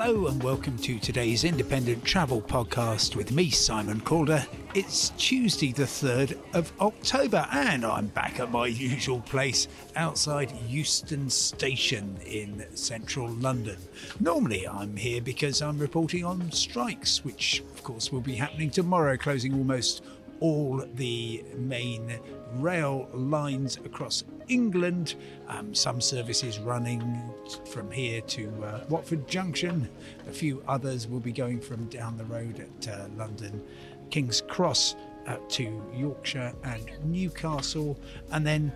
Hello and welcome to today's independent travel podcast with me, Simon Calder. It's Tuesday, the 3rd of October, and I'm back at my usual place outside Euston Station in central London. Normally, I'm here because I'm reporting on strikes, which, of course, will be happening tomorrow, closing almost all the main rail lines across England. Um, some services running from here to uh, Watford Junction. A few others will be going from down the road at uh, London King's Cross out to Yorkshire and Newcastle, and then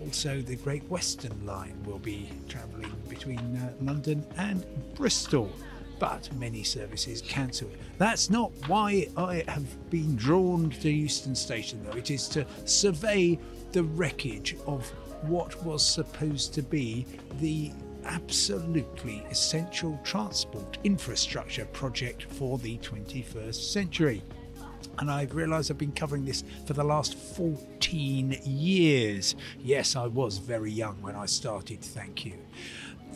also the Great Western Line will be travelling between uh, London and Bristol but many services cancelled. That's not why I have been drawn to Euston Station, though. It is to survey the wreckage of what was supposed to be the absolutely essential transport infrastructure project for the 21st century. And I've realised I've been covering this for the last 14 years. Yes, I was very young when I started, thank you.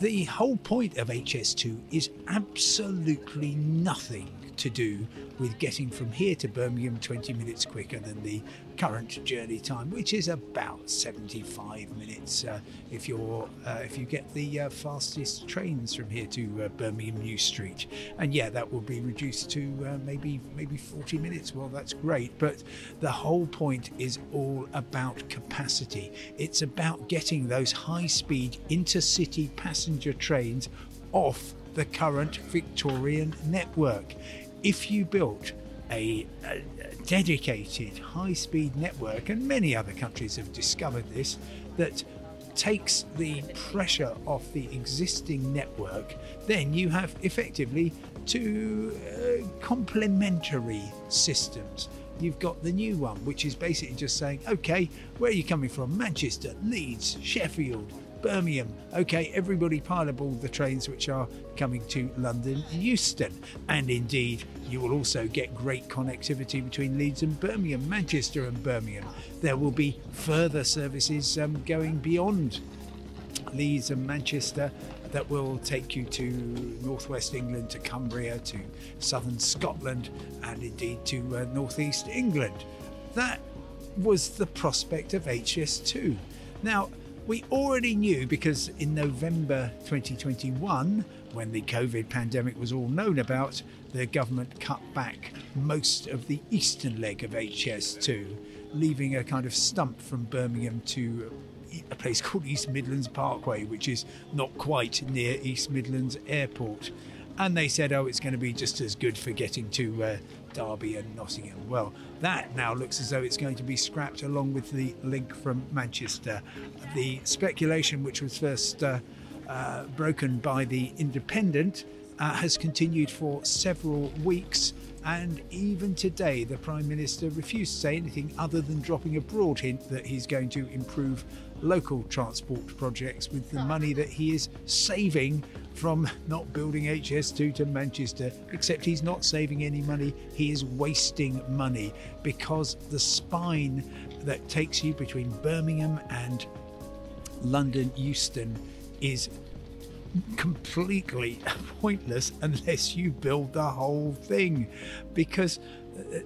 The whole point of HS2 is absolutely nothing to do with getting from here to Birmingham 20 minutes quicker than the current journey time, which is about 75 minutes uh, if you're uh, if you get the uh, fastest trains from here to uh, Birmingham New Street. And yeah, that will be reduced to uh, maybe maybe 40 minutes. Well, that's great, but the whole point is all about capacity. It's about getting those high-speed intercity passenger trains off the current Victorian network. If you built a, a dedicated high speed network, and many other countries have discovered this, that takes the pressure off the existing network, then you have effectively two uh, complementary systems. You've got the new one, which is basically just saying, okay, where are you coming from? Manchester, Leeds, Sheffield, Birmingham. Okay, everybody pile aboard the trains which are coming to London Euston. And indeed, you will also get great connectivity between Leeds and Birmingham, Manchester and Birmingham. There will be further services um, going beyond Leeds and Manchester that will take you to northwest England, to Cumbria, to southern Scotland, and indeed to uh, northeast England. That was the prospect of HS2. Now, we already knew because in November 2021, when the COVID pandemic was all known about, the government cut back most of the eastern leg of HS2, leaving a kind of stump from Birmingham to a place called East Midlands Parkway, which is not quite near East Midlands Airport. And they said, oh, it's going to be just as good for getting to uh, Derby and Nottingham. Well, that now looks as though it's going to be scrapped along with the link from Manchester. The speculation, which was first uh, uh, broken by the Independent, uh, has continued for several weeks. And even today, the Prime Minister refused to say anything other than dropping a broad hint that he's going to improve local transport projects with the money that he is saving from not building HS2 to Manchester, except he's not saving any money, he is wasting money because the spine that takes you between Birmingham and London Euston is completely pointless unless you build the whole thing. Because uh,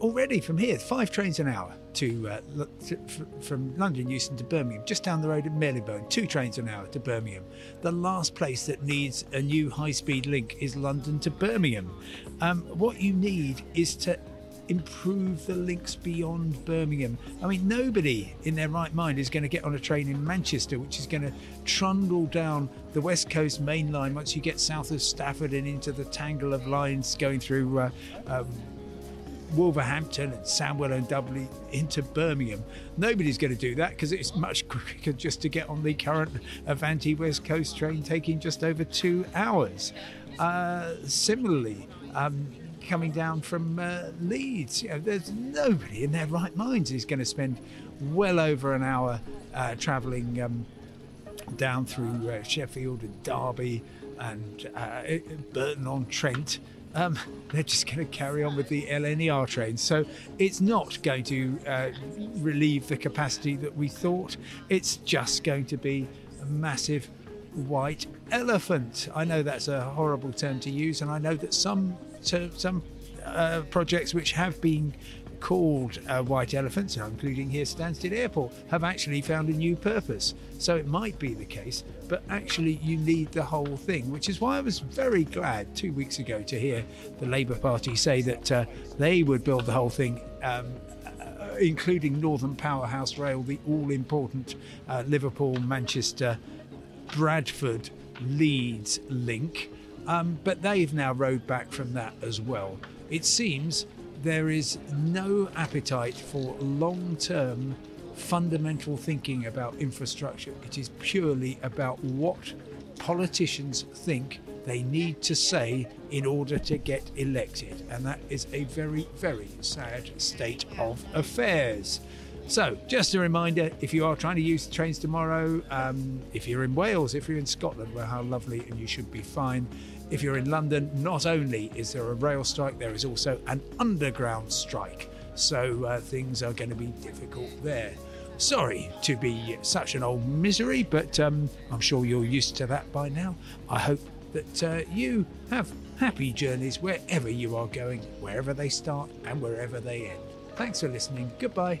already from here, five trains an hour to, uh, to from London Euston to Birmingham, just down the road at Marylebone, two trains an hour to Birmingham. The last place that needs a new high speed link is London to Birmingham. Um, what you need is to improve the links beyond Birmingham. I mean, nobody in their right mind is going to get on a train in Manchester, which is going to trundle down the West Coast main line once you get south of Stafford and into the tangle of lines going through. Uh, um, Wolverhampton and Sandwell and Dudley into Birmingham. Nobody's going to do that because it's much quicker just to get on the current Avanti West Coast train, taking just over two hours. Uh, similarly, um, coming down from uh, Leeds. You know, there's nobody in their right minds who's going to spend well over an hour uh, travelling um, down through uh, Sheffield and Derby and uh, Burton on Trent. Um, they're just going to carry on with the LNER trains. So it's not going to uh, relieve the capacity that we thought. It's just going to be a massive white elephant. I know that's a horrible term to use, and I know that some some uh, projects which have been called uh, white elephants, including here Stansted Airport, have actually found a new purpose. So it might be the case, but actually you need the whole thing, which is why I was very glad two weeks ago to hear the Labour Party say that uh, they would build the whole thing. Um, uh, including Northern Powerhouse Rail, the all important uh, Liverpool, Manchester, Bradford, Leeds link, um, but they've now rode back from that as well. It seems there is no appetite for long term fundamental thinking about infrastructure. It is purely about what politicians think they need to say in order to get elected. And that is a very, very sad state of affairs. So, just a reminder if you are trying to use the trains tomorrow, um, if you're in Wales, if you're in Scotland, well, how lovely, and you should be fine. If you're in London, not only is there a rail strike, there is also an underground strike. So uh, things are going to be difficult there. Sorry to be such an old misery, but um, I'm sure you're used to that by now. I hope that uh, you have happy journeys wherever you are going, wherever they start and wherever they end. Thanks for listening. Goodbye.